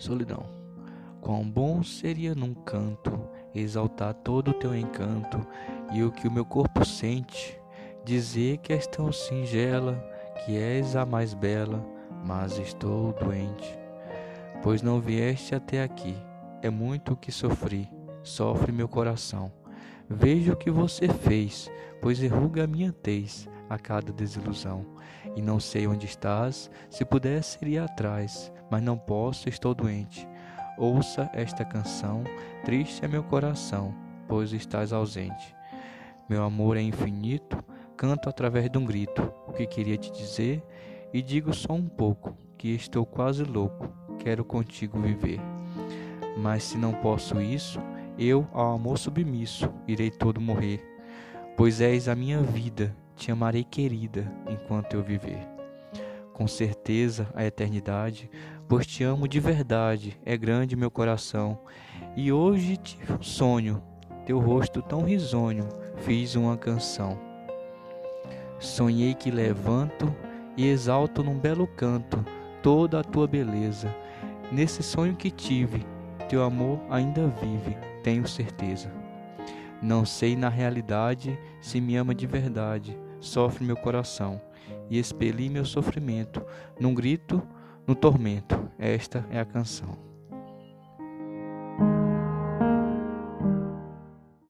Solidão. Quão bom seria num canto exaltar todo o teu encanto e o que o meu corpo sente, dizer que és tão singela, que és a mais bela, mas estou doente. Pois não vieste até aqui, é muito o que sofri, sofre meu coração. Vejo o que você fez, pois erruga a minha tez a cada desilusão. E não sei onde estás, se pudesse ir atrás, mas não posso, estou doente. Ouça esta canção, triste é meu coração, pois estás ausente. Meu amor é infinito, canto através de um grito o que queria te dizer e digo só um pouco, que estou quase louco, quero contigo viver. Mas se não posso isso, eu, ao amor submisso, irei todo morrer, pois és a minha vida, te amarei querida enquanto eu viver com certeza a eternidade, pois te amo de verdade, é grande meu coração. E hoje um sonho, teu rosto tão risonho, fiz uma canção. Sonhei que levanto e exalto num belo canto toda a tua beleza. Nesse sonho que tive, teu amor ainda vive, tenho certeza. Não sei na realidade se me ama de verdade, sofre meu coração e expeli meu sofrimento num grito, no tormento. Esta é a canção.